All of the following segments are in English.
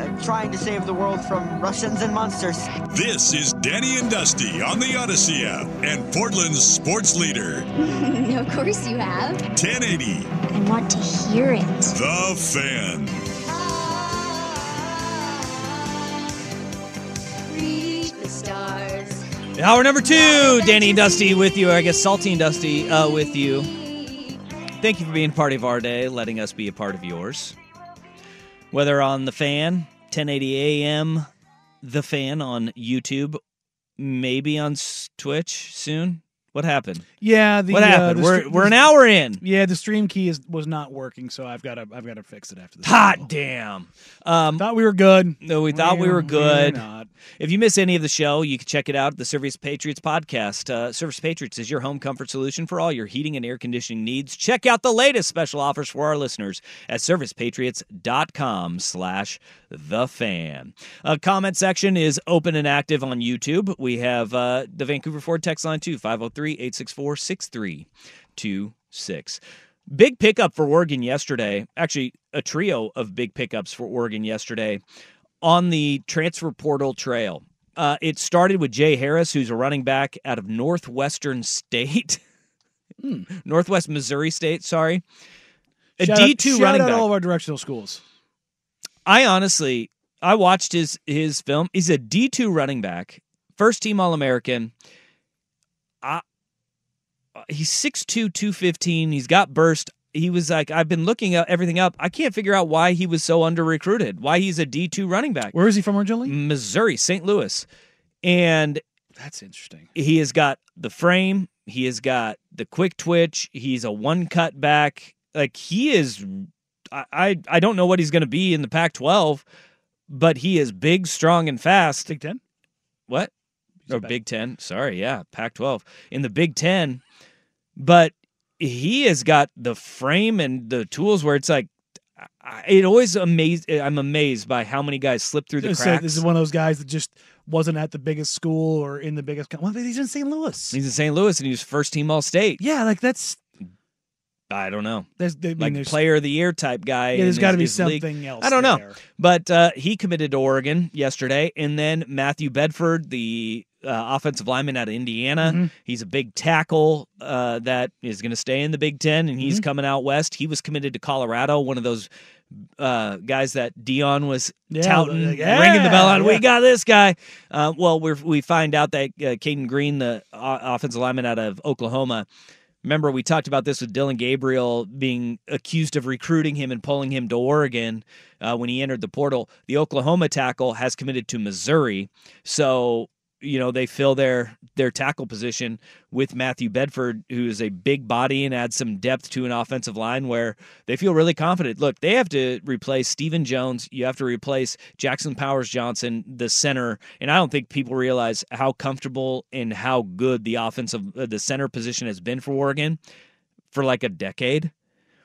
I'm trying to save the world from Russians and monsters. This is Danny and Dusty on the Odyssey app and Portland's sports leader. of course you have. 1080. I want to hear it. The Fan. Reach. Hour number two, Danny and Dusty with you. Or I guess Salty and Dusty uh, with you. Thank you for being part of our day, letting us be a part of yours. Whether on the fan, 1080 AM, the fan on YouTube, maybe on Twitch soon. What happened? Yeah, the, what uh, happened? the we're we're an hour in. Yeah, the stream key is was not working, so I've got to I've got to fix it after this. Hot damn. Um, Thought we were good. No, we thought we We're- were good. not. If you miss any of the show, you can check it out at the Service Patriots podcast. Uh, Service Patriots is your home comfort solution for all your heating and air conditioning needs. Check out the latest special offers for our listeners at servicepatriots.com slash the fan. Uh, comment section is open and active on YouTube. We have uh, the Vancouver Ford text line too, 503-864-6326. Big pickup for Oregon yesterday. Actually, a trio of big pickups for Oregon yesterday on the transfer portal trail. Uh, it started with Jay Harris, who's a running back out of Northwestern State, Northwest Missouri State. Sorry, a D two running out back. all of our directional schools. I honestly, I watched his his film. He's a D two running back, first team All American. I, Uh, he's 6'2", 215. He's got burst. He was like, I've been looking at everything up. I can't figure out why he was so under recruited. Why he's a D two running back. Where is he from originally? Missouri, St. Louis, and That's interesting. he has got the frame. He has got the quick twitch. He's a one cut back. Like he is. I I, I don't know what he's going to be in the Pac-12, but he is big, strong, and fast. Big Ten. What? He's Or oh, Big Ten. Sorry, yeah, Pac-12 in the Big Ten, but he has got the frame and the tools where it's like. It always amazed. I'm amazed by how many guys slip through the cracks. this is one of those guys that just wasn't at the biggest school or in the biggest. Well, he's in St. Louis. He's in St. Louis and he was first team All State. yeah, like that's I don't know. there's I mean, like there's, player of the year type guy. Yeah, there's got to be his league. something else. I don't know, but uh, he committed to Oregon yesterday, and then Matthew Bedford, the uh, offensive lineman out of Indiana, Mm-hmm. he's a big tackle uh, that is going to stay in the Big Ten, and Mm-hmm. he's coming out west. He was committed to Colorado, one of those uh, guys that Deion was Yeah, touting, like, ringing the bell on. yeah, We got this guy. Uh, well, we we find out that uh, Cayden Green, the offensive lineman out of Oklahoma. Remember, we talked about this with Dillon Gabriel being accused of recruiting him and pulling him to Oregon uh, when he entered the portal. The Oklahoma tackle has committed to Missouri, so you know they fill their their tackle position with Matthew Bedford, who is a big body and adds some depth to an offensive line where they feel really confident. Look, they have to replace Steven Jones. You have to replace Jackson Powers Johnson, the center, and I don't think people realize how comfortable and how good the offensive uh, the center position has been for Oregon for like a decade.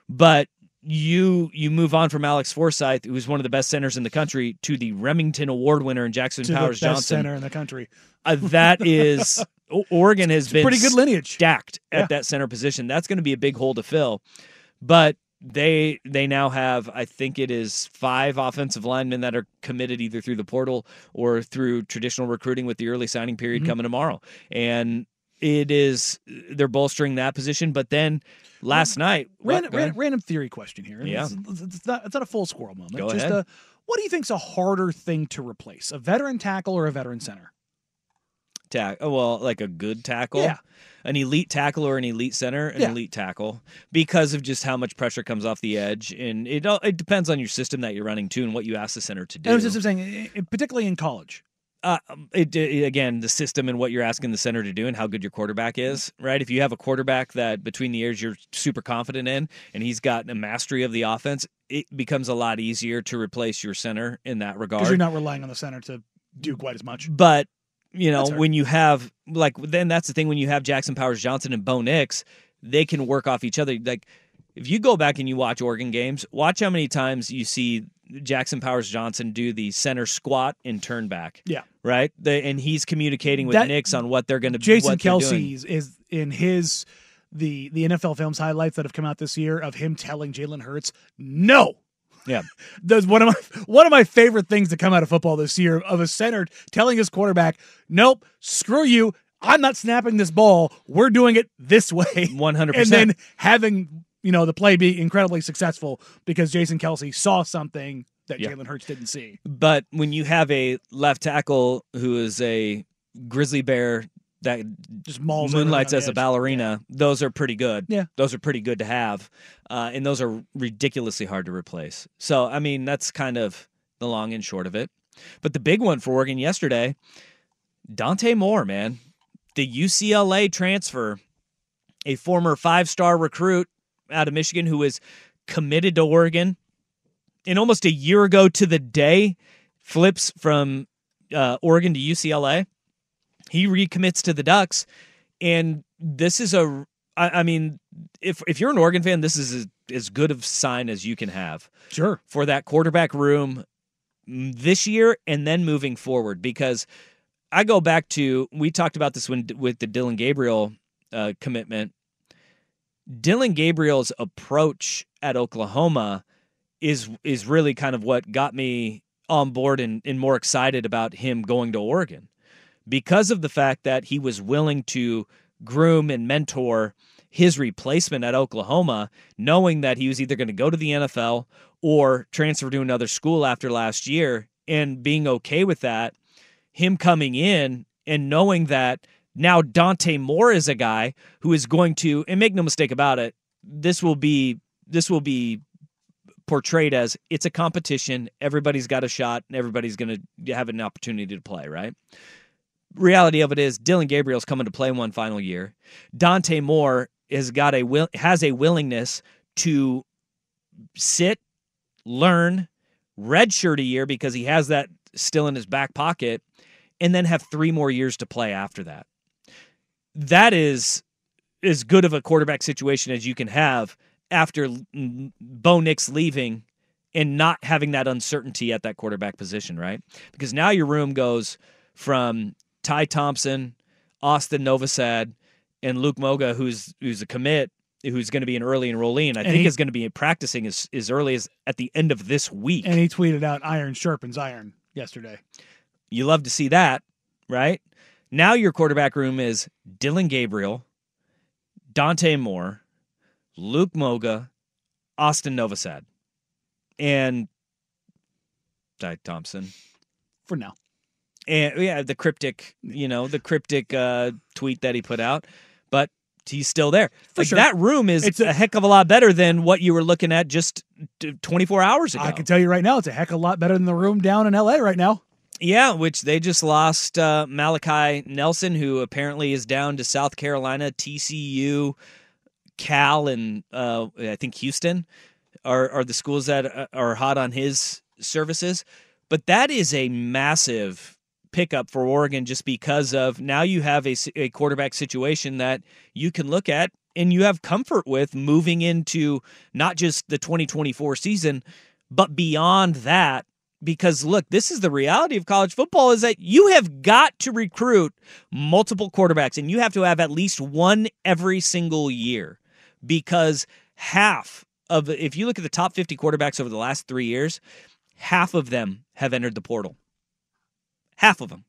But you you move on from Alex Forsyth, who's one of the best centers in the country, to the Remington Award winner in Jackson To the Powers best Johnson. center in the country. Uh, that is Oregon has been pretty good lineage. stacked at Yeah. that center position. That's going to be a big hole to fill. But they they now have I think it is five offensive linemen that are committed either through the portal or through traditional recruiting with the early signing period Mhm. coming tomorrow. And it is they're bolstering that position. But then last night, what? Random, random, random theory question here. Yeah. It's, it's not, it's not a full squirrel moment. Go Just ahead. A, what do you think's a harder thing to replace, a veteran tackle or a veteran center? tack. Oh, well, like a good tackle. Yeah. An elite tackle or an elite center, an Yeah. elite tackle, because of just how much pressure comes off the edge, and it all, it depends on your system that you're running too, and what you ask the center to do. I was just saying, particularly in college. Uh, it, it- again the system and what you're asking the center to do and how good your quarterback is right if you have a quarterback that between the years you're super confident in and he's got a mastery of the offense it becomes a lot easier to replace your center in that regard. Because you're not relying on the center to do quite as much. but you know when you have like then that's the thing when you have jackson powers johnson and bo nix they can work off each other like if you go back and you watch oregon games watch how many times you see jackson powers johnson do the center squat and turn back Yeah. right and he's communicating with That- nix on what they're going to Jason. Kelce is, is in his the the NFL films highlights that have come out this year of him telling Jalen Hurts no. Yeah. That's one of my one of my favorite things to come out of football this year of a center telling his quarterback, "Nope, screw you. I'm not snapping this ball. We're doing it this way." 100%. And then having you know the play be incredibly successful because Jason Kelce saw something that Yeah. Jalen Hurts didn't see. But when you have a left tackle who is a grizzly bear that Just mauls moonlights as a ballerina, those are pretty good. Yeah. those are pretty good to have, uh, and those are ridiculously hard to replace. So I mean, that's kind of the long and short of it. But the big one for Oregon yesterday, Dante Moore, man, the UCLA transfer, a former five-star recruit out of Michigan who was committed to Oregon, and almost a year ago to the day, flips from uh, Oregon to UCLA. He recommits to the Ducks, and this is a. I, I mean, if if you're an Oregon fan, this is as, as good of sign as you can have Sure. for that quarterback room this year and then moving forward because I go back to we talked about this when with the Dillon Gabriel uh, commitment. Dillon Gabriel's approach at Oklahoma is is really kind of what got me on board and, and more excited about him going to Oregon because of the fact that he was willing to groom and mentor his replacement at Oklahoma, knowing that he was either going to go to the NFL or transfer to another school after last year, and being okay with that. Him coming in and knowing that now Dante Moore is a guy who is going to, and make no mistake about it, this will be this will be portrayed as it's a competition. Everybody's got a shot, and everybody's going to have an opportunity to play. Right? Reality of it is, Dillon Gabriel's coming to play one final year. Dante Moore has got a will has a willingness to sit, learn, redshirt a year because he has that still in his back pocket, and then have three more years to play after that. That is as good of a quarterback situation as you can have after Bo Nix leaving and not having that uncertainty at that quarterback position, right? Because now your room goes from Ty Thompson, Austin Novosad, and Luke Moga, who's who's a commit, who's going to be an early enrollee, and I And think he- is going to be practicing as, as early as at the end of this week. And he tweeted out iron sharpens iron yesterday. You love to see that, right? Now your quarterback room is Dillon Gabriel, Dante Moore, Luke Moga, Austin Novosad, and Ty Thompson. For now. And yeah, the cryptic, you know, the cryptic uh, tweet that he put out, but he's still there. For like sure. that room is It's a, a- heck of a lot better than what you were looking at just 24 hours ago. I can tell you right now, it's a heck of a lot better than the room down in LA right now. Yeah, which they just lost uh, Malachi Nelson, who apparently is down to South Carolina, TCU, Cal, and uh, I think Houston are are the schools that uh, are hot on his services. But that is a massive pickup for Oregon, just because of now you have a, a quarterback situation that you can look at and you have comfort with moving into not just the 2024 season, but beyond that because look this is the reality of college football is that you have got to recruit multiple quarterbacks and you have to have at least one every single year because half of if you look at the top 50 quarterbacks over the last 3 years, half of them have entered the portal. Half of them.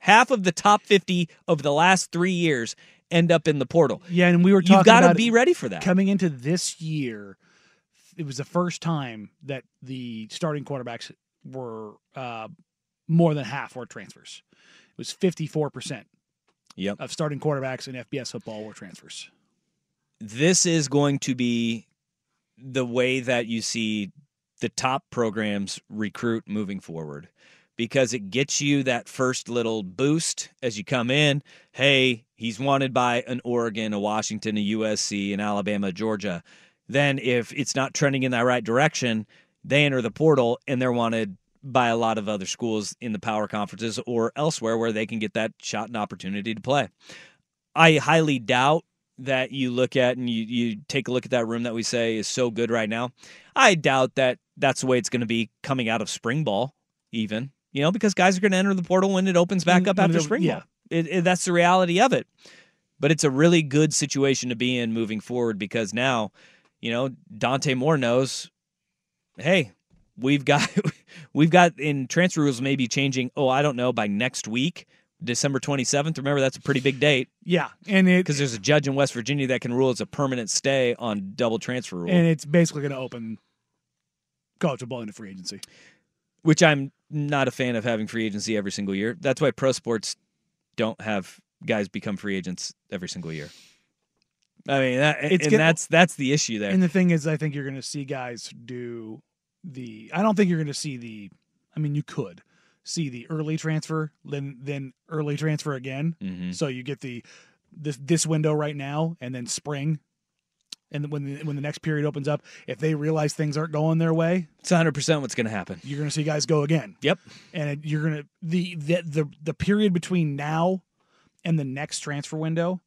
Half of the top 50 over the last 3 years end up in the portal. Yeah, and we were talking You've got to be ready for that. coming into this year. It was the first time that the starting quarterbacks were uh, more than half were transfers. It was fifty four percent Yep. of starting quarterbacks in FBS football were transfers. this is going to be the way that you see the top programs recruit moving forward because it gets you that first little boost as you come in. Hey, he's wanted by an Oregon, a Washington, a USC, an Alabama, Georgia. Then, if it's not trending in that right direction, they enter the portal and they're wanted by a lot of other schools in the power conferences or elsewhere where they can get that shot and opportunity to play. I highly doubt that you look at and you, you take a look at that room that we say is so good right now. I doubt that that's the way it's going to be coming out of spring ball, even, you know, because guys are going to enter the portal when it opens back up after spring yeah. ball. It, it, that's the reality of it. But it's a really good situation to be in moving forward because now, you know, Dante Moore knows, hey, we've got we've got in transfer rules maybe changing. Oh, I don't know by next week, December twenty seventh. Remember that's a pretty big date Yeah, and it because there's a judge in West Virginia that can rule it's a permanent stay on double transfer rule, and it's basically going to open college football into free agency. which I'm not a fan of having free agency every single year. That's why pro sports don't have guys become free agents every single year. I mean, that, It's and that's that's the issue there. And the thing is, I think you're going to see guys do the. I don't think you're going to see the. I mean, you could see the early transfer, then then early transfer again. Mhm. So you get the this this window right now, and then spring, and when the, when the next period opens up, if they realize things aren't going their way, It's 100 percent what's going to happen. you're going to see guys go again. Yep. and it, you're gonna the, the the the period between now and the next transfer window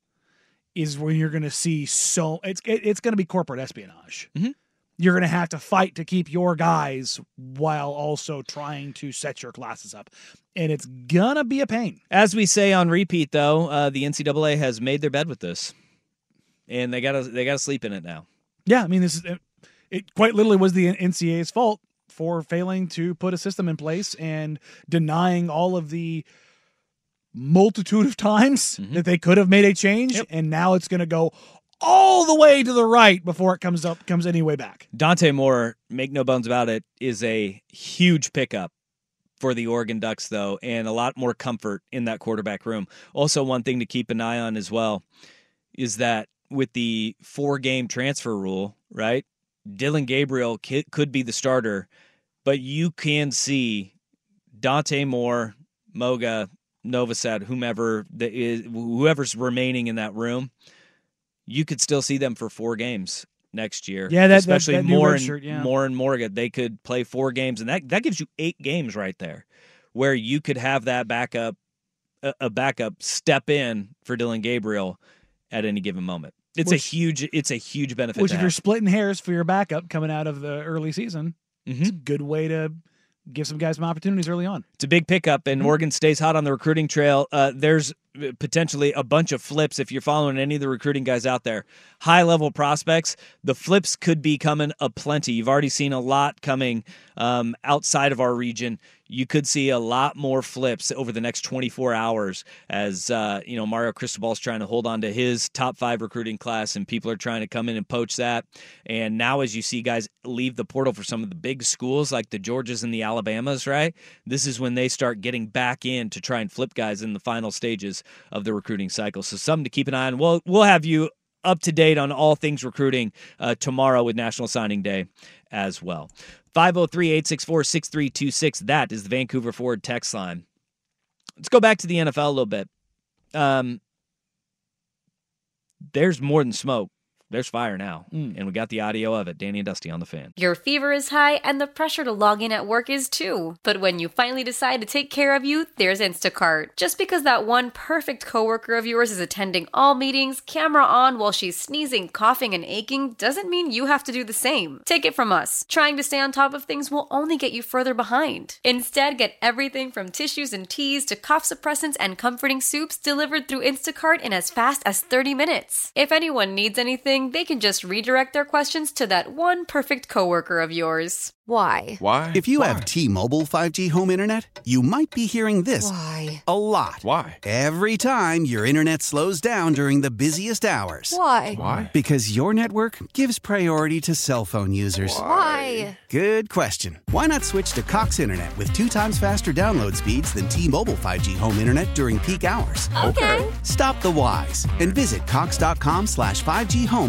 is when you're gonna see so it's it, it's gonna be corporate espionage. Mhm. You're gonna have to fight to keep your guys while also trying to set your classes up, and it's gonna be a pain. As we say on repeat, though, uh, the NCAA has made their bed with this, and they got to they got to sleep in it now. Yeah, I mean this is it, it. Quite literally was the NCAA's fault for failing to put a system in place and denying all of the multitude of times mm-hmm. that they could have made a change, and now it's going to go all the way to the right before it comes up comes any way back. Dante Moore, make no bones about it, is a huge pickup for the Oregon Ducks, though, and a lot more comfort in that quarterback room. Also, one thing to keep an eye on as well is that with the four game transfer rule, right? Dillon Gabriel could be the starter, but you can see Dante Moore, Moga, Novosad, whomever that is, whoever's remaining in that room, you could still see them for four games next year. Yeah, that- that- especially that new more and shirt, yeah. more and Morgan. They could play four games, and that that gives you eight games right there, where you could have that backup, a, a backup step in for Dillon Gabriel at any given moment. It's Which- a huge, it's a huge benefit. Which, if you're splitting hairs for your backup coming out of the early season, Mm-hmm. it's a good way to give some guys some opportunities early on. It's a big pickup, Mm-hmm. and Oregon stays hot on the recruiting trail. Uh, there's potentially a bunch of flips if you're following any of the recruiting guys out there. High level prospects, the flips could be coming aplenty. You've already seen a lot coming um, outside of our region. You could see a lot more flips over the next 24 hours as uh, you know Mario Cristobal's trying to hold on to his top five recruiting class, and people are trying to come in and poach that. And now, as you see guys leave the portal for some of the big schools like the Georgias and the Alabamas, right? This is when they start getting back in to try and flip guys in the final stages of the recruiting cycle. So something to keep an eye on. We'll we'll have you up to date on all things recruiting uh, tomorrow with National Signing Day as well. 503 864 6326. That is the Vancouver Ford text line. Let's go back to the NFL a little bit. Um, there's more than smoke. There's fire now. Mm. And we got the audio of it. Danny and Dusty on the fan. Your fever is high and the pressure to log in at work is too. But when you finally decide to take care of you, there's Instacart. Just because that one perfect coworker of yours is attending all meetings, camera on while she's sneezing, coughing, and aching, doesn't mean you have to do the same. Take it from us. Trying to stay on top of things will only get you further behind. Instead, get everything from tissues and teas to cough suppressants and comforting soups delivered through Instacart in as fast as 30 minutes. If anyone needs anything, anything, they can just redirect their questions to that one perfect coworker of yours. Why? Why? If you have T-Mobile 5G home internet, you might be hearing this Why? a lot. Why? Every time your internet slows down during the busiest hours. Why? Why? Because your network gives priority to cell phone users. Why? Good question. Why not switch to Cox Internet with two times faster download speeds than T-Mobile 5G home internet during peak hours? Okay. Stop the whys and visit cox.com slash 5G home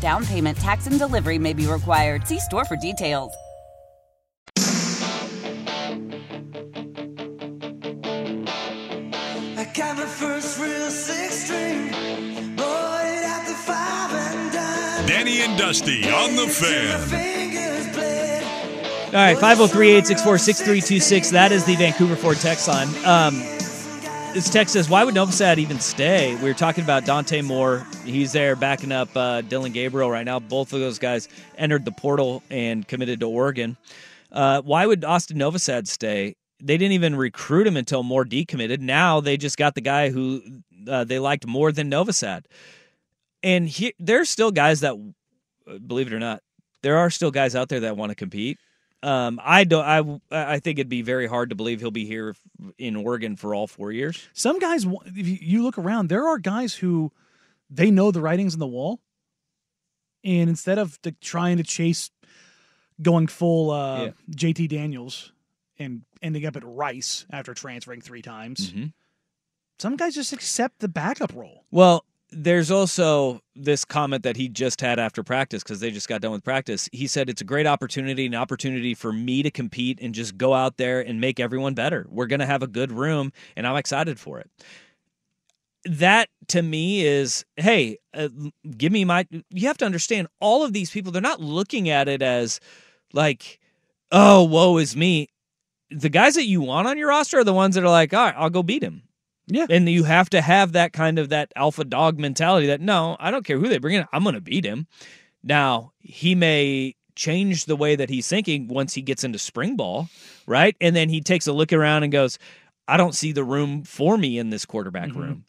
down payment, tax, and delivery may be required. See store for details. I got my first real six string, bought it at the five and dime. Danny and Dusty on the fan. All right, 503 864 6326. That is the Vancouver Ford text line. Um, this text says, Why would Novosad even stay? We were talking about Dante Moore. He's there backing up uh, Dillon Gabriel right now. Both of those guys entered the portal and committed to Oregon. Uh, why would Austin Novosad stay? They didn't even recruit him until Moore decommitted. Now they just got the guy who uh, they liked more than Novosad. And he, there's still guys that, believe it or not, there are still guys out there that want to compete. Um, I don't. I I think it'd be very hard to believe he'll be here in Oregon for all four years. Some guys, if you- look around, there are guys who they know the writings on the wall, and instead of the, trying to chase going full uh, Yeah. JT Daniels and ending up at Rice after transferring three times, Mm-hmm. some guys just accept the backup role. Well, there's also this comment that he just had after practice because they just got done with practice. He said it's a great opportunity, an opportunity for me to compete and just go out there and make everyone better. We're going to have a good room, and I'm excited for it. That to me is, hey, uh, give me my. You have to understand, all of these people, they're not looking at it as like, oh, woe is me. The guys that you want on your roster are the ones that are like, all right, I'll go beat him. Yeah. And you have to have that kind of that alpha dog mentality that no, I don't care who they bring in, I'm going to beat him. Now, he may change the way that he's thinking once he gets into spring ball, right? And then he takes a look around and goes, I don't see the room for me in this quarterback Mhm. room.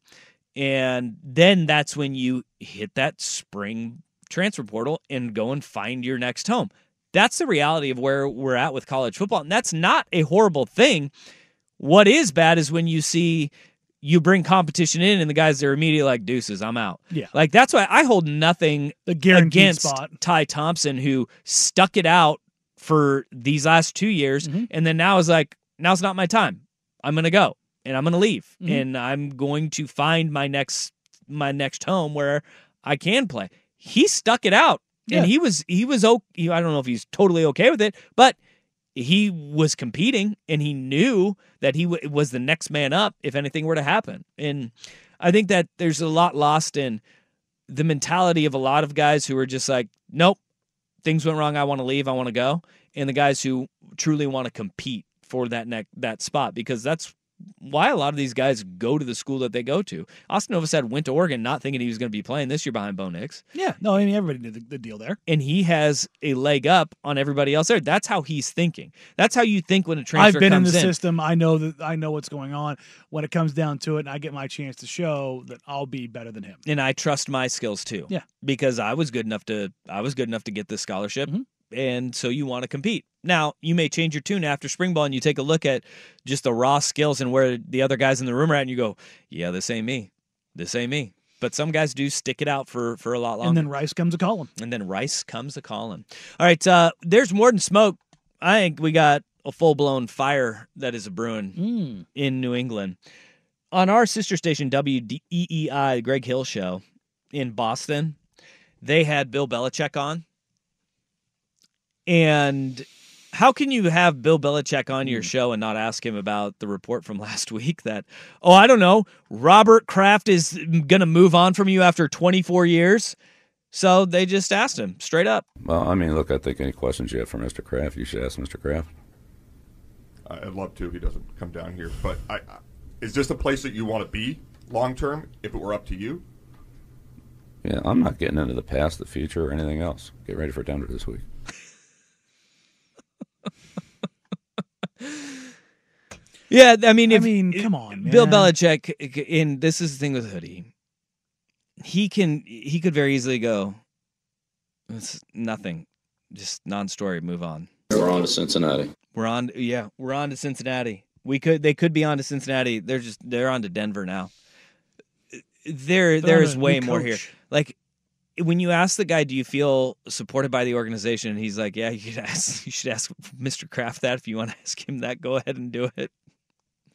And then that's when you hit that spring transfer portal and go and find your next home. That's the reality of where we're at with college football. And that's not a horrible thing. What is bad is when you see you bring competition in and the guys are immediately like deuces, I'm out. Yeah. Like that's why I hold nothing against spot. Ty Thompson who stuck it out for these last two years Mm-hmm. and then now is like, now's not my time. I'm gonna go and I'm gonna leave Mhm. and I'm going to find my next my next home where I can play. He stuck it out Yeah. and he was he was okay. I don't know if he's totally okay with it, but he was competing and he knew that he w- was the next man up if anything were to happen. And I think that there's a lot lost in the mentality of a lot of guys who are just like, nope, things went wrong. I want to leave. I want to go. And the guys who truly want to compete for that neck that spot because that's why a lot of these guys go to the school that they go to. Austin Novosad went to Oregon not thinking he was going to be playing this year behind Bo Nix Yeah, no, I mean everybody did the, the deal there. and he has a leg up on everybody else there. That's how he's thinking. That's how you think when a transfer I've been in the comes system. I know that I know what's going on. When it comes down to it, and I get my chance to show that I'll be better than him. and I trust my skills too. Yeah. because I was good enough to I was good enough to get this scholarship, Mhm. And so you want to compete. Now you may change your tune after spring ball, and you take a look at just the raw skills and where the other guys in the room are at, and you go, "Yeah, this ain't me. This ain't me." But some guys do stick it out for for a lot longer. And then Rice comes a calling. And then Rice comes a calling. All right, uh, there's more than smoke. I think we got a full blown fire that is a brewing Mm. in New England. On our sister station WEEI, Greg Hill show in Boston, they had Bill Belichick on. And how can you have Bill Belichick on your hmm. show and not ask him about the report from last week that, oh, I don't know, Robert Kraft is going to move on from you after 24 years? So they just asked him straight up. Well, I mean, look, I think any questions you have for Mr. Kraft, you should ask Mr. Kraft. I'd love to. He doesn't come down here, but I, I is this a place that you want to be long term? If it were up to you, Yeah, I'm not getting into the past, the future, or anything else. Get ready for Denver this week. Yeah, I mean, if, I mean, come on, Bill. Belichick, and this is the thing with Hoodie, he can he could very easily go, it's nothing, just non-story, move on. We're on to Cincinnati. We're on, yeah, we're on to Cincinnati. We could, they could be on to Cincinnati. They're just they're on to Denver now. There, They're there on is a way new more here. Like when you ask the guy, "Do you feel supported by the organization?" and he's like, "Yeah, you should ask. You should ask Mr. Kraft that if you want to ask him that. Go ahead and do it."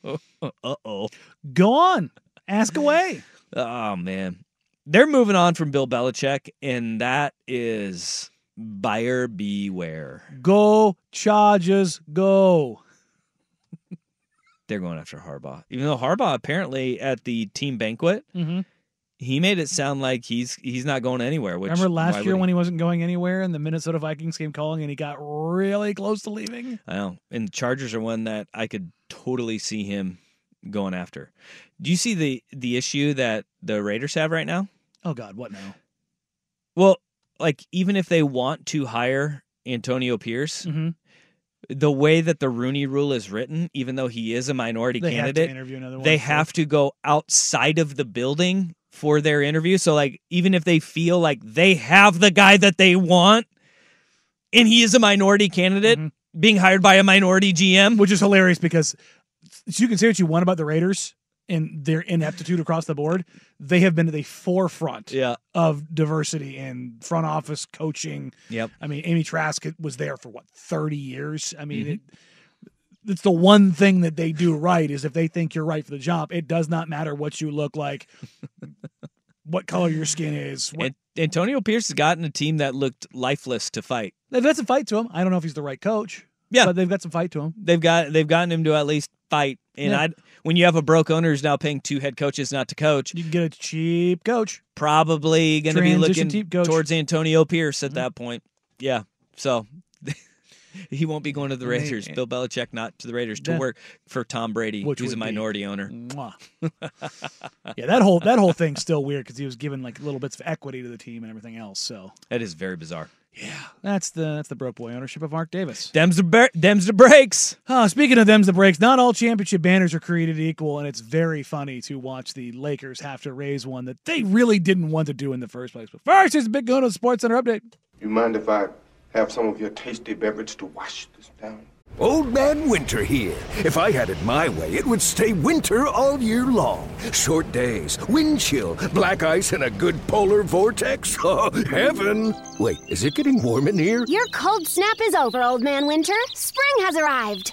Uh oh. Go on, ask away. Oh man, they're moving on from Bill Belichick, and that is buyer beware. Go Chargers, go. They're going after Harbaugh, even though Harbaugh apparently at the team banquet Mhm. he made it sound like he's he's not going anywhere. Which Remember last year he? when he wasn't going anywhere and the Minnesota Vikings came calling and he got really close to leaving? I know, and the Chargers are one that I could totally see him going after. Do you see the the issue that the Raiders have right now? Oh God, what now? Well, like even if they want to hire Antonio Pierce, Mhm. the way that the Rooney Rule is written, even though he is a minority They have to candidate, interview another one, they have to go outside of the building for their interview. So, like, even if they feel like they have the guy that they want, and he is a minority candidate being hired by a minority GM, Which is hilarious because you can say what you want about the Raiders and their ineptitude across the board. They have been at the forefront Yeah. of diversity in front office coaching. Yep. I mean, Amy Trask was there for what, 30 years? I mean, Mhm. it, it's the one thing that they do right is if they think you're right for the job, it does not matter what you look like, what color your skin is. What, And Antonio Pierce has gotten a team that looked lifeless to fight. they've got some fight to him. I don't know if he's the right coach. Yeah. but they've got some fight to him. They've got they've gotten him to at least fight. And Yeah. I when you have a broke owner who's now paying two head coaches not to coach, You can get a cheap coach. probably going to be looking. Mm-hmm. towards Antonio Pierce at that point. Yeah. So he won't be going to the Raiders. Eh. Bill Belichick not to the Raiders to work for Tom Brady, Which who's a would be- minority owner. Yeah, that whole that whole thing's still weird because he was given like little bits of equity to the team and everything else. So That is very bizarre. Yeah, that's the that's the broke boy ownership of Mark Davis. Them's the ber- them's the breaks. Oh, speaking of them's the breaks, not all championship banners are created equal, and it's very funny to watch the Lakers have to raise one that they really didn't want to do in the first place. But first, here's a big gun of Sports Center update. You mind if I have some of your tasty beverage to wash this down? Old Man Winter here. If I had it my way, it would stay winter all year long. Short days, wind chill, black ice, and a good polar vortex. Oh, heaven! Wait, is it getting warm in here? Your cold snap is over, Old Man Winter. Spring has arrived.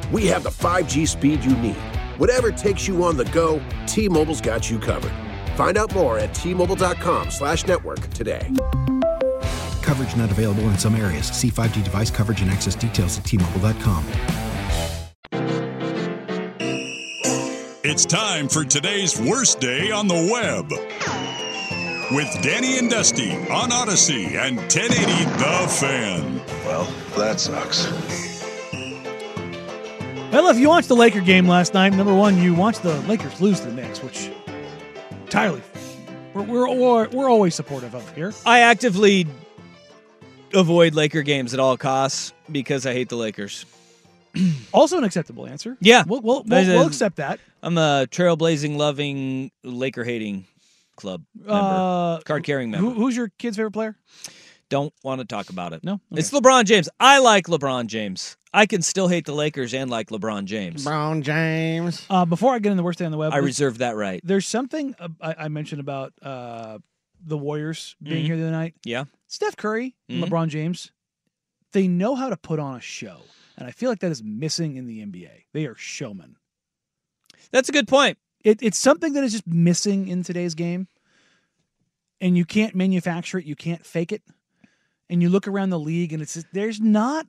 we have the 5G speed you need. Whatever takes you on the go, T Mobile's got you covered. Find out more at T-Mobile.com slash network today. Coverage not available in some areas. See 5G device coverage and access details at tmobile.com. It's time for today's worst day on the web. With Danny and Dusty on Odyssey and 1080 The Fan. Well, that sucks. Well, if you watched the Laker game last night, number one, you watched the Lakers lose to the Knicks, which entirely we're we're, we're, always supportive of here. I actively avoid Laker games at all costs because I hate the Lakers. Also, an acceptable answer. Yeah, we'll we'll, we'll, we'll accept that. I'm a trailblazing, loving, Laker hating club member, Uh, card carrying member. Who, who's your kid's favorite player? Don't want to talk about it. No, it's LeBron James. I like LeBron James. I can still hate the Lakers and like LeBron James. LeBron James. Uh, before I get in the worst day on the web, I reserve that right. There's something uh, I, I mentioned about uh, the Warriors being Mhm. here the other night. Yeah. Steph Curry and Mhm. LeBron James, they know how to put on a show. And I feel like that is missing in the NBA. They are showmen. That's a good point. It, it's something that is just missing in today's game. And you can't manufacture it, you can't fake it. And you look around the league and it's just, there's not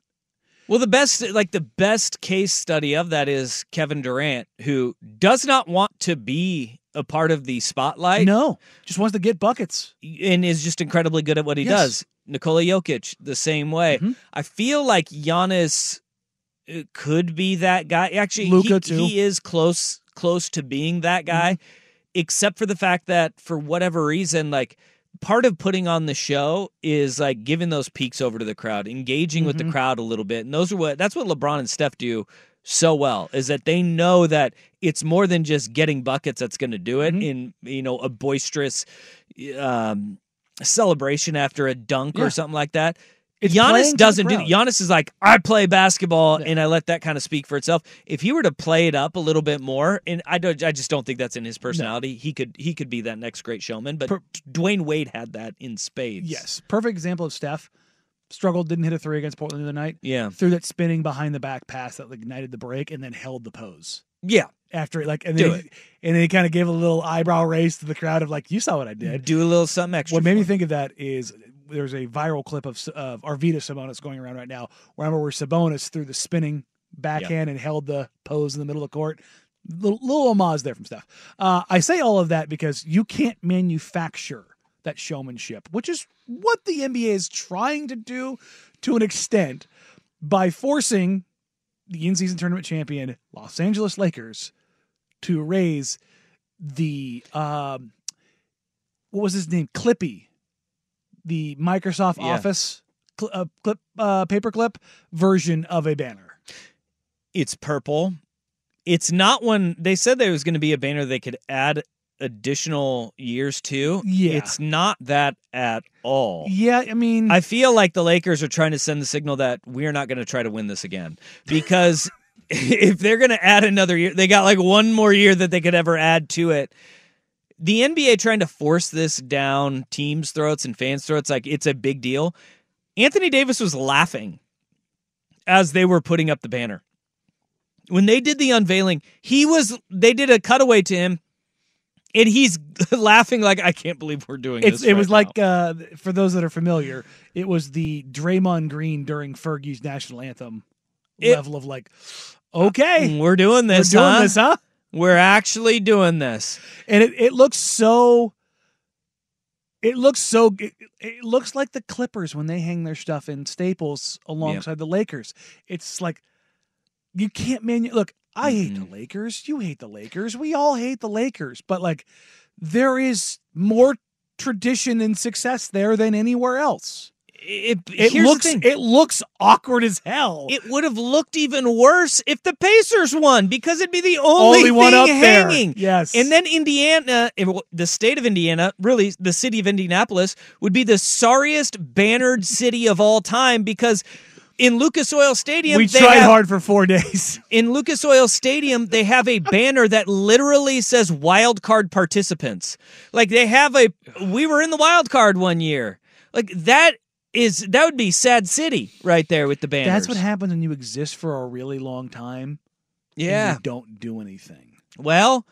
Well, the best, like the best case study of that is Kevin Durant, who does not want to be a part of the spotlight. No, just wants to get buckets and is just incredibly good at what he Yes. does. Nikola Jokic, the same way. Mm-hmm. I feel like Giannis uh, could be that guy. Actually, Luka, he, too. he is close close to being that guy, except for the fact that for whatever reason, like part of putting on the show is like giving those peaks over to the crowd, engaging with the Mhm. crowd a little bit. And those are what that's what LeBron and Steph do so well is that they know that it's more than just getting buckets that's going to do it in you know a boisterous um celebration after a dunk Yeah. or something like that. It's Giannis doesn't do. Giannis is like I play basketball and I let that kind of speak for itself. If he were to play it up a little bit more, and I don't, I just don't think that's in his personality. He could he could be that next great showman. But Dwyane Wade had that in spades. Yes, perfect example of Steph. Struggled, didn't hit a three against Portland the other night. Yeah. threw that spinning behind the back pass that ignited the break, and then held the pose. Yeah. After it, like, and Do then he, and then he kind of gave a little eyebrow raise to the crowd of like, "You saw what I did." Do a little something extra. What made me think of that is there's a viral clip of of Arvydas Sabonis going around right now. Remember where Sabonis threw the spinning backhand and held the pose in the middle of the court. Little, little homage there from Steph. Uh, I say all of that because you can't manufacture that showmanship, which is what the NBA is trying to do to an extent by forcing the in-season tournament champion Los Angeles Lakers to raise the um, what was his name? Clippy, the Microsoft Yeah. Office cl- uh, clip uh, paperclip version of a banner. It's purple. It's not one they said there was going to be a banner they could add additional years to. Yeah. It's not that at all. Yeah, I mean, I feel like the Lakers are trying to send the signal that we're not going to try to win this again because if they're going to add another year, they got like one more year that they could ever add to it. The NBA trying to force this down teams' throats and fans' throats like it's a big deal. Anthony Davis was laughing as they were putting up the banner. When they did the unveiling, he was they did a cutaway to him and he's laughing like I can't believe we're doing it's this. it was right like uh, for those that are familiar, it was the Draymond Green during Fergie's national anthem It- level of like, okay, We're doing this, We're doing huh? this, huh? We're actually doing this. and it, it looks so it looks so it, it looks like the clippers when they hang their stuff in staples alongside the lakers. It's like you can't man look i hate Mm-hmm. the lakers. You hate the lakers. We all hate the lakers. But like there is more tradition and success there than anywhere else It, it looks it looks awkward as hell It would have looked even worse if the Pacers won because it'd be the only, Only one thing up there. hanging. Yes. And then Indiana, the state of Indiana, really the city of Indianapolis, would be the sorriest bannered city of all time because in Lucas Oil Stadium, we tried have- hard for four days In Lucas Oil Stadium, they have a banner that literally says wild card participants. Like they have a we were in the wild card one year. Like that is that would be sad city right there with the banners. that's what happens when you exist for a really long time and Yeah. you don't do anything Well,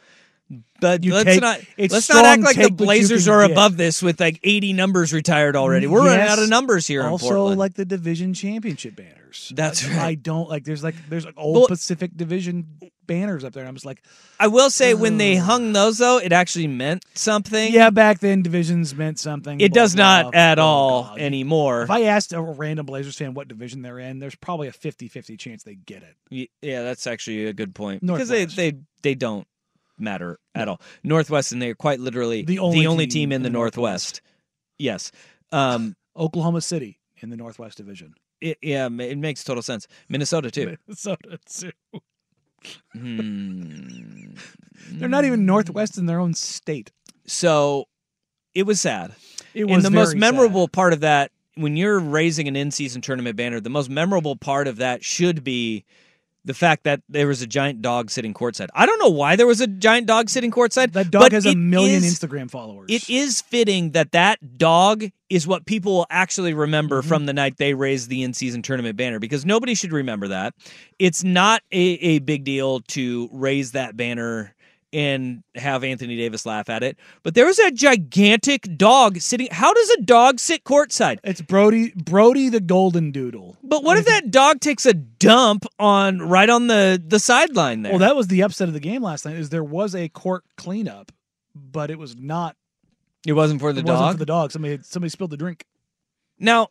But You let's take- not it's let's not act like the take what you Blazers can are above this with like 80 numbers retired already. We're running out of numbers here Also, like the division championship banners. That's Like, right. I don't like. There's like there's like old Well- Pacific Division banners up there. and I'm just like, I will say when they hung those though, it actually meant something. yeah, back then divisions meant something. It blah, does blah, not blah, at blah, all blah. anymore. If I asked a random Blazers fan what division they're in, there's probably a 50-50 chance they get it. Y- Yeah, that's actually a good point because they, Northwest. they they don't matter at all. Northwest and they're quite literally The only team, in the, in the Northwest. Yes. Um, Oklahoma City in the Northwest Division. it, yeah, ma- it makes total sense. Minnesota too. Minnesota too. Hmm. They're not even Northwest in their own state. So it was sad. It and was the most memorable part of that, when you're raising an in-season tournament banner, the most memorable part of that should be the fact that there was a giant dog sitting courtside. I don't know why there was a giant dog sitting courtside. That dog has a million is- Instagram followers. It is fitting that that dog is what people will actually remember Mm-hmm. from the night they raised the in-season tournament banner because nobody should remember that. It's not a, a big deal to raise that banner and have Anthony Davis laugh at it, but there was a gigantic dog sitting. How does a dog sit courtside? It's Brody Brody the Golden Doodle. But what if that dog takes a dump on right on the the sideline there? Well, that was the upset of the game last night. Is there was a court cleanup, but it was not. it wasn't for the it wasn't dog. for the dog. Somebody had- somebody spilled the drink. now,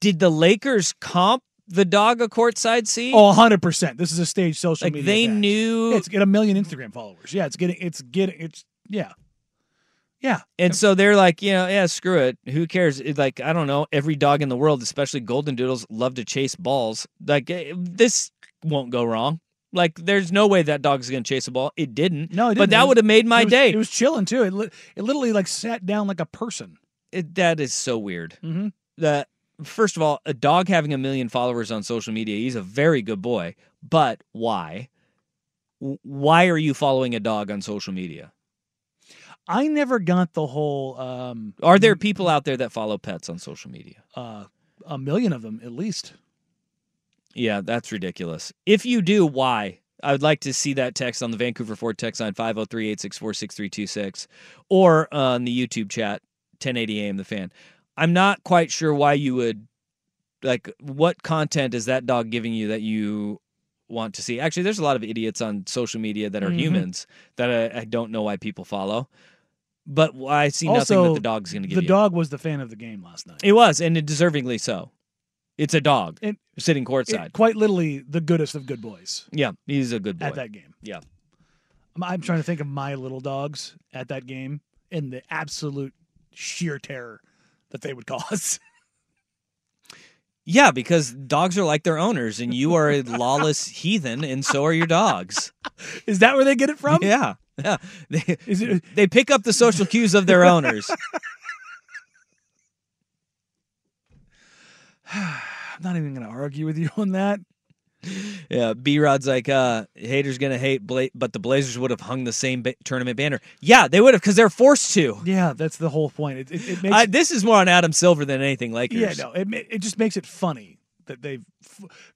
did the Lakers comp the dog a courtside seat? Oh, 100 percent. This is a staged social Like, media. they knew- Yeah, it's get a million Instagram followers. Yeah, it's getting. It's getting. It's yeah, yeah. And so they're like, you know, yeah, screw it. Who cares? Like, I don't know. Every dog in the world, especially golden doodles, love to chase balls. Like, eh, this won't go wrong. Like, there's no way that dog's going to chase a ball. It didn't. No, it but didn't. It that would have made my it was, day. It was chilling too. It li- it literally like sat down like a person. It- that is so weird. Mm-hmm. That first of all, a dog having a million followers on social media, he's a very good boy. But why? Why are you following a dog on social media? I never got the whole. um Are there people out there that follow pets on social media? uh a million of them at least. Yeah, that's ridiculous. If you do, why? I would like to see that text on the Vancouver Ford text line 503 864 6326 or on the YouTube chat 1080 AM The Fan. I'm not quite sure why you would, like, what content is that dog giving you that you want to see? Actually, there's a lot of idiots on social media that are Mhm. humans that I, I don't know why people follow. But I see nothing that the dog's going to give the you. dog was the fan of the game last night. It was, and it deservingly so. It's a dog And sitting courtside. It- quite literally the goodest of good boys yeah, he's a good boy. at that game. Yeah. I'm, I'm trying to think of my little dogs at that game and the absolute sheer terror that they would cause. Yeah, because dogs are like their owners, and you are a lawless heathen, and so are your dogs. Is that where they get it from? Yeah, yeah. They, it? they pick up the social cues of their owners. I'm not even going to argue with you on that. Yeah, B Rod's like, uh, haters gonna hate, Bla- but the Blazers would have hung the same ba- tournament banner. Yeah, they would have because they're forced to. Yeah, that's the whole point. It, it, it makes I, this is more on Adam Silver than anything Lakers. Yeah, no, it it just makes it funny that they've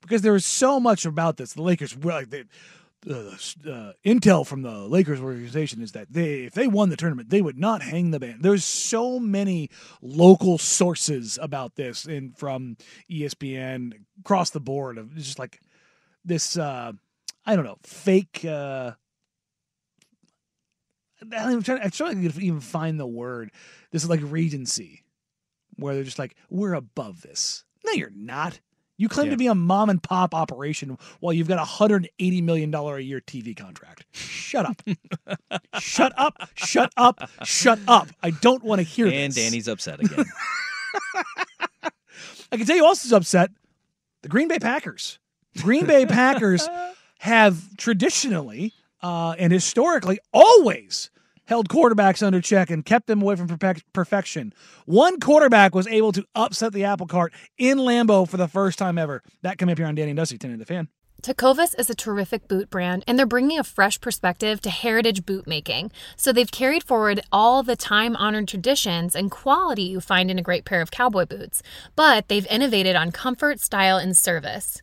because there was so much about this. The Lakers were like they. Uh, uh, intel from the Lakers organization is that they, if they won the tournament, they would not hang the band. There's so many local sources about this, and from ESPN across the board of just like this. Uh, I don't know, fake. Uh, I'm trying. I'm trying to even find the word. This is like Regency, where they're just like, we're above this. No, you're not. You claim to be a mom and pop operation while you've got a hundred eighty million dollar a year TV contract. Shut up. shut up. Shut up. Shut up. I don't want to hear and this. Danny's upset again. I can tell you also is upset. The Green Bay Packers. Green Bay Packers have traditionally uh, and historically always held quarterbacks under check and kept them away from perfec- perfection. One quarterback was able to upset the apple cart in Lambeau for the first time ever. That coming up here on Danny and Dusty, 10 the fan. Tecovas is a terrific boot brand, and they're bringing a fresh perspective to heritage boot making. So they've carried forward all the time honored traditions and quality you find in a great pair of cowboy boots, but they've innovated on comfort, style, and service.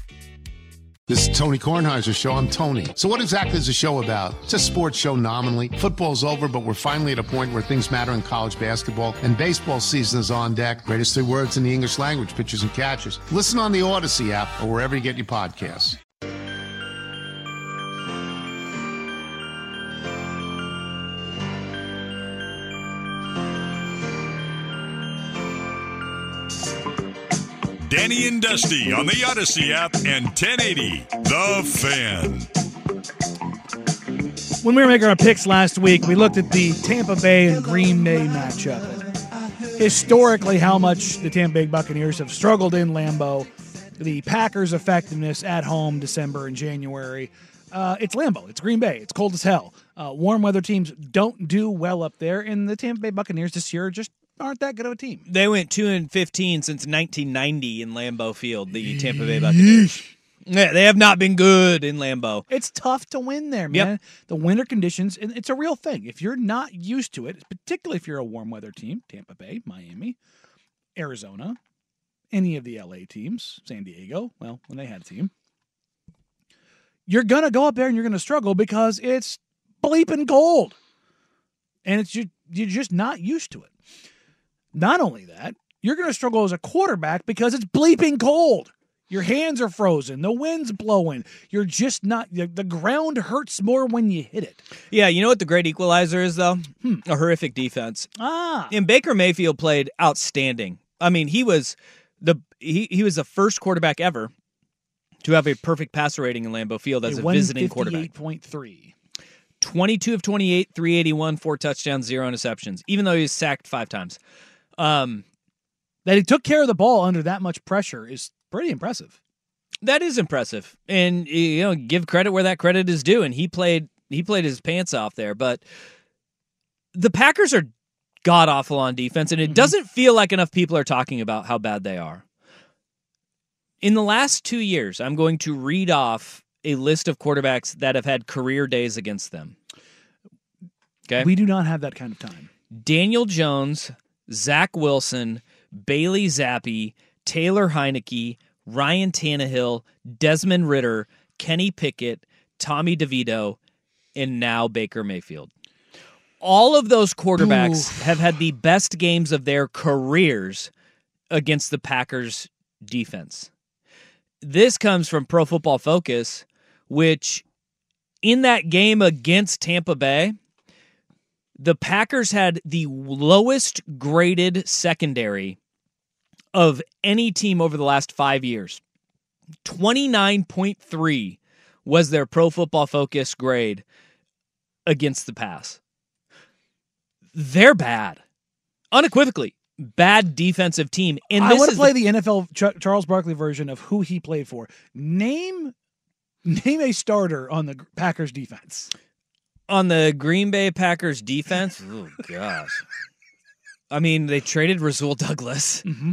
This is Tony Kornheiser's show. I'm Tony. So, what exactly is the show about? It's a sports show nominally. Football's over, but we're finally at a point where things matter in college basketball, and baseball season is on deck. Greatest three words in the English language pitchers and catchers. Listen on the Odyssey app or wherever you get your podcasts. Danny and Dusty on the Odyssey app and 1080 The Fan. When we were making our picks last week, we looked at the Tampa Bay and Green Bay matchup. Historically, how much the Tampa Bay Buccaneers have struggled in Lambeau, the Packers' effectiveness at home December and January. Uh, it's Lambeau. It's Green Bay. It's cold as hell. Uh, warm weather teams don't do well up there, and the Tampa Bay Buccaneers this year just aren't that good of a team. They went two and fifteen since 1990 in Lambeau Field. The Tampa Bay Buccaneers. Yeah, they have not been good in Lambeau. It's tough to win there, man. The winter conditions, and it's a real thing. If you're not used to it, particularly if you're a warm weather team, Tampa Bay, Miami, Arizona, any of the LA teams, San Diego, well, when they had a team, you're going to go up there and you're going to struggle because it's bleeping cold. And it's you, you're just not used to it. Not only that, you're going to struggle as a quarterback because it's bleeping cold. Your hands are frozen. The wind's blowing. You're just not. The the ground hurts more when you hit it. Yeah, you know what the great equalizer is though? A horrific defense. Ah, And Baker Mayfield played outstanding. I mean, he was the he, he was the first quarterback ever to have a perfect passer rating in Lambeau Field as a, visiting quarterback. 158.3. 22 of 28, 381, four touchdowns, zero interceptions, even though he was sacked five times. Um, That he took care of the ball under that much pressure is pretty impressive. that is impressive, and you know, give credit where that credit is due. And he played he played his pants off there, but the Packers are god awful on defense, and it doesn't feel like enough people are talking about how bad they are. In the last two years, I'm going to read off a list of quarterbacks that have had career days against them. Okay. We do not have that kind of time. Daniel Jones, Zach Wilson, Bailey Zappe, Taylor Heinicke, Ryan Tannehill, Desmond Ridder, Kenny Pickett, Tommy DeVito, and now Baker Mayfield. All of those quarterbacks have had the best games of their careers against the Packers defense. This comes from Pro Football Focus, which in that game against Tampa Bay, the Packers had the lowest graded secondary of any team over the last five years. 29.3 was their Pro Football Focus grade against the pass. They're bad. Unequivocally, bad defensive team. And I want to play the, NFL Ch- Charles Barkley version of who he played for. Name name a starter on the Packers defense. On the Green Bay Packers defense. oh gosh. I mean, they traded Rasul Douglas. Mm-hmm.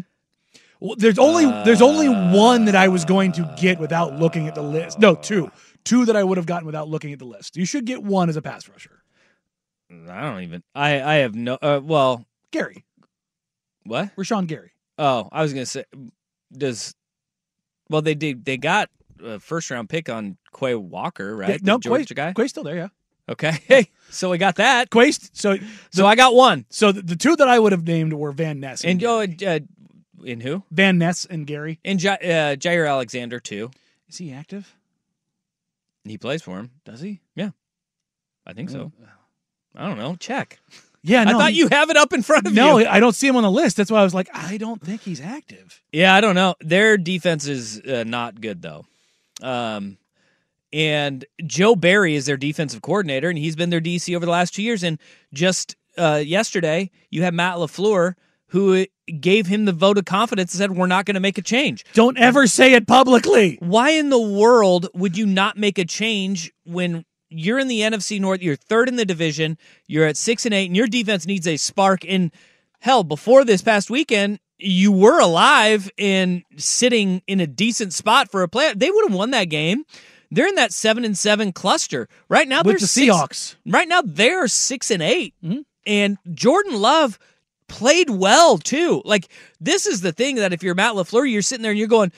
Well, there's only there's only one that I was going to get without looking at the list. No, two. Two that I would have gotten without looking at the list. You should get one as a pass rusher. I don't even. I I have no. Uh, well, Gary. What? Rashan Gary. Oh, I was gonna say, does well they did they got a first round pick on Quay Walker, right? Yeah, no, Georgia Quay, guy. Quay's still there, yeah. Okay, hey, so we got that. Quay. So so I got one. So the, the two that I would have named were Van Ness And oh, uh, in who? Van Ness and Gary. And J- uh, Jaire Alexander too. Is he active? He plays for him. Does he? Yeah, I think so. I don't know. Check. Yeah, I thought he- you have it up in front of No, you. No, I don't see him on the list. That's why I was like, I don't think he's active. Yeah, I don't know. Their defense is uh, not good though. Um, and Joe Barry is their defensive coordinator, and he's been their DC over the last two years. And just uh, yesterday, you had Matt Lafleur, who gave him the vote of confidence and said, "We're not going to make a change." Don't ever say it publicly. Why in the world would you not make a change when you're in the NFC North? You're third in the division. You're at six and eight, and your defense needs a spark. And hell, before this past weekend, you were alive and sitting in a decent spot for a play. They would have won that game. They're in that seven and seven cluster right now. With they're the six- Seahawks. Right now, they're six and 8 mm-hmm. and Jordan Love played well too. Like this is the thing that if you're Matt Lafleur, you're sitting there and you're going,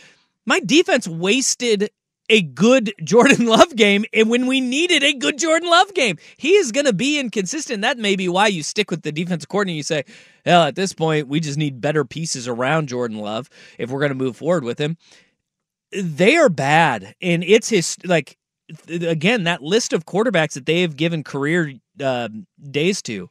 "My defense wasted a good Jordan Love game, and when we needed a good Jordan Love game, he is going to be inconsistent. That may be why you stick with the defensive coordinator. You say, "Hell, at this point, we just need better pieces around Jordan Love if we're going to move forward with him." They are bad, and it's his like again that list of quarterbacks that they have given career uh, days to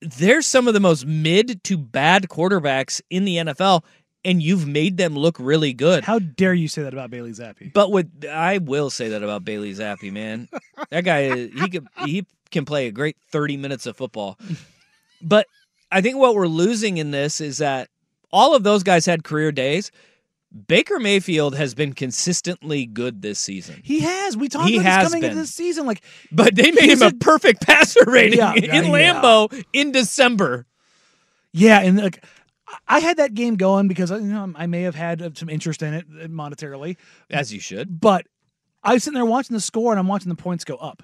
they're some of the most mid to bad quarterbacks in the NFL, and you've made them look really good. How dare you say that about Bailey Zappe? But what I will say that about Bailey Zappe, man, that guy he can he can play a great thirty minutes of football. But I think what we're losing in this is that all of those guys had career days. Baker Mayfield has been consistently good this season. He has. We talked He about has this coming been. into this season. Like, But they made him a perfect passer rating Yeah, in yeah. Lambeau in December. Yeah, and like I had that game going because you know I may have had uh, some interest in it uh, monetarily, As you should. but I was sitting there watching the score and I'm watching the points go up,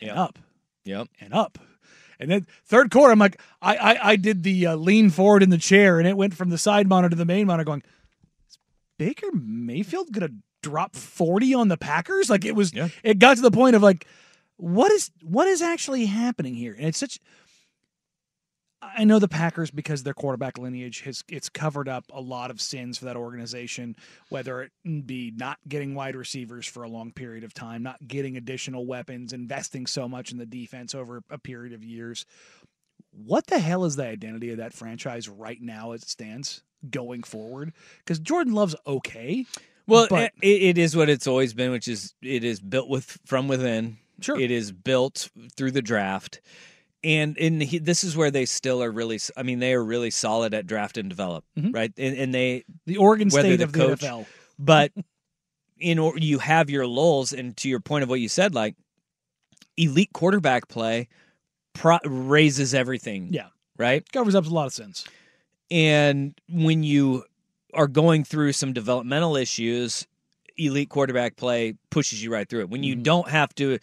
and up, Yep. and up, and then third quarter I'm like I I, I did the uh, lean forward in the chair and it went from the side monitor to the main monitor going, Baker Mayfield gonna drop forty on the Packers? Like it was, it got to the point of like, what is what is actually happening here? And it's such. I know the Packers because their quarterback lineage has it's covered up a lot of sins for that organization, whether it be not getting wide receivers for a long period of time, not getting additional weapons, investing so much in the defense over a period of years. What the hell is the identity of that franchise right now as it stands going forward? Because Jordan Love's okay. Well, but it, it is what it's always been, which is it is built with from within. Sure. it is built through the draft, and in he, this is where they still are really. I mean, they are really solid at draft and develop, Mhm. right? And, and they the Oregon State of the NFL. but in or you have your lulls, and to your point of what you said, like elite quarterback play pro- raises everything. Yeah. right. Covers up a lot of sins. And when you are going through some developmental issues, elite quarterback play pushes you right through it. When Mm-hmm. you don't have to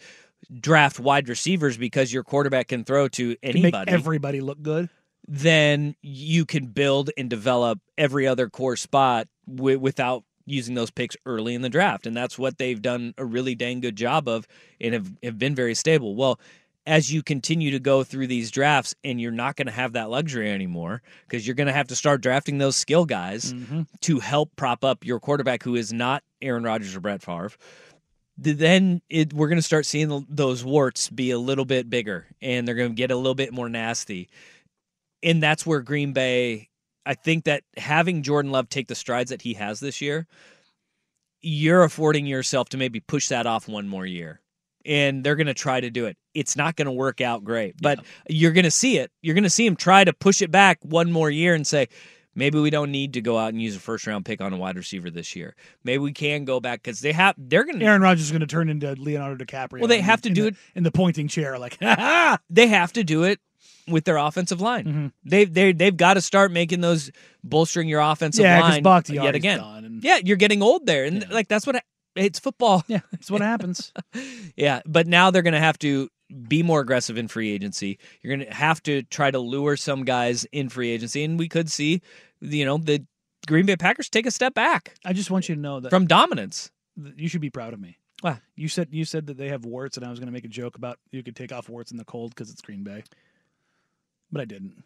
draft wide receivers because your quarterback can throw to Can make anybody, everybody look good. then you can build and develop every other core spot wi- without using those picks early in the draft. And that's what they've done a really dang good job of and have, have been very stable. Well, as you continue to go through these drafts, and you're not going to have that luxury anymore because you're going to have to start drafting those skill guys mm-hmm. to help prop up your quarterback who is not Aaron Rodgers or Brett Favre. Then it, we're going to start seeing those warts be a little bit bigger, and they're going to get a little bit more nasty and that's where Green Bay. I think that having Jordan Love take the strides that he has this year, you're affording yourself to maybe push that off one more year and they're going to try to do it. It's not going to work out great, but you're going to see it. You're going to see him try to push it back one more year and say, maybe we don't need to go out and use a first round pick on a wide receiver this year. Maybe we can go back because they have. They're going to. Aaron Rodgers is going to turn into Leonardo DiCaprio. Well, they have to do the- it- in the pointing chair, like, they have to do it with their offensive line. Mm-hmm. They they they've got to start making those bolstering your offensive Yeah, line yet again. and- Yeah, you're getting old there, and like that's what it's football. Yeah, it's what happens. yeah, but now they're going to have to be more aggressive in free agency. You're going to have to try to lure some guys in free agency, and we could see, you know, the Green Bay Packers take a step back I just want you to know that from dominance. you should be proud of me. Why? You said you said that they have warts, and I was going to make a joke about you could take off warts in the cold because it's Green Bay, but I didn't.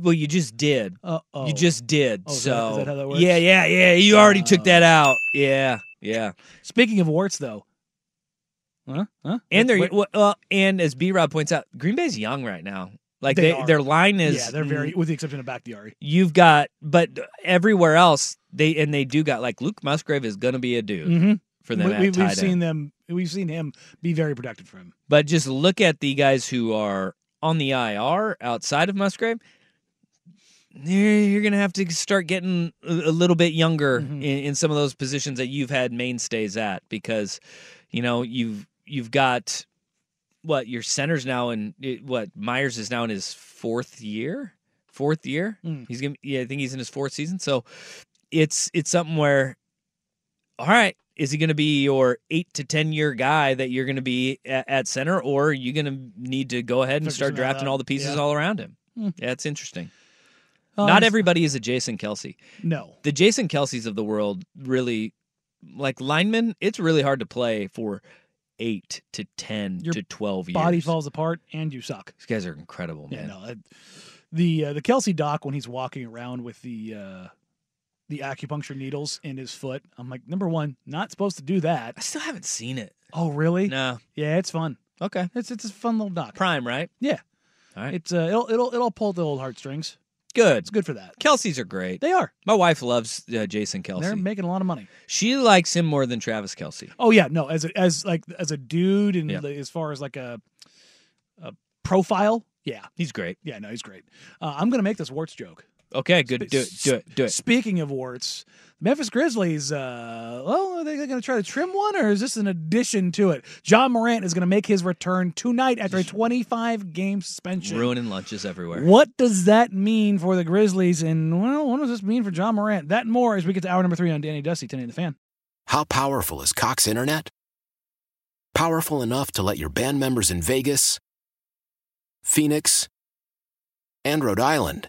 Well, you just did. Uh-oh. You just did. Oh, so that- is that how that works? yeah, yeah, yeah. You already took that uh. out. Yeah, yeah. Speaking of warts, though, huh? Huh? And they're well, and as B Rob points out, Green Bay's young right now. Like They they, their line is yeah, they're very, with the exception of Bakhtiari. You've got, but everywhere else they and they do got like Luke Musgrave is going to be a dude Mm-hmm. for them. We, tight we've end. seen them. We've seen him be very productive for him. But just look at the guys who are on the IR outside of Musgrave. You're you're gonna have to start getting a little bit younger Mm-hmm. in, in some of those positions that you've had mainstays at because, you know, you've you've got what your center's now in what Myers is now in his fourth year, fourth year. Mm. He's gonna yeah, I think he's in his fourth season. So it's it's something where, all right, is he going to be your eight to ten year guy that you're going to be at, at center, or are you going to need to go ahead and start drafting all the pieces Yeah. all around him? Hmm. Yeah, it's interesting. Um, Not everybody is a Jason Kelce. No. The Jason Kelces of the world really, like linemen, it's really hard to play for eight to ten Your to twelve years. Body falls apart, and you suck. These guys are incredible, Yeah, man. no. it- The uh, the Kelce doc when he's walking around with the uh, the acupuncture needles in his foot. I'm like, number one, not supposed to do that. I still haven't seen it. Oh, really? No. Yeah, it's fun. Okay. It's it's a fun little doc. Prime, right? Yeah. All right. It's uh, it'll it'll it'll pull the old heartstrings. Good. It's good for that. Kelces are great. They are. My wife loves uh, Jason Kelce. They're making a lot of money. She likes him more than Travis Kelce. Oh yeah, no, as a, as like as a dude and Yeah. as far as like a a profile, yeah, He's great. yeah, no, he's great. Uh, I'm gonna make this warts joke. Okay, good. Do it. Do it. Do it. Speaking of warts, Memphis Grizzlies. Uh, well, are they going to try to trim one, or is this an addition to it? Ja Morant is going to make his return tonight after a 25 game suspension. Ruining lunches everywhere. What does that mean for the Grizzlies? And well, what does this mean for Ja Morant? That and more as we get to hour number three on Danny Dusty, Tonight the Fan. How powerful is Cox Internet? Powerful enough to let your band members in Vegas, Phoenix, and Rhode Island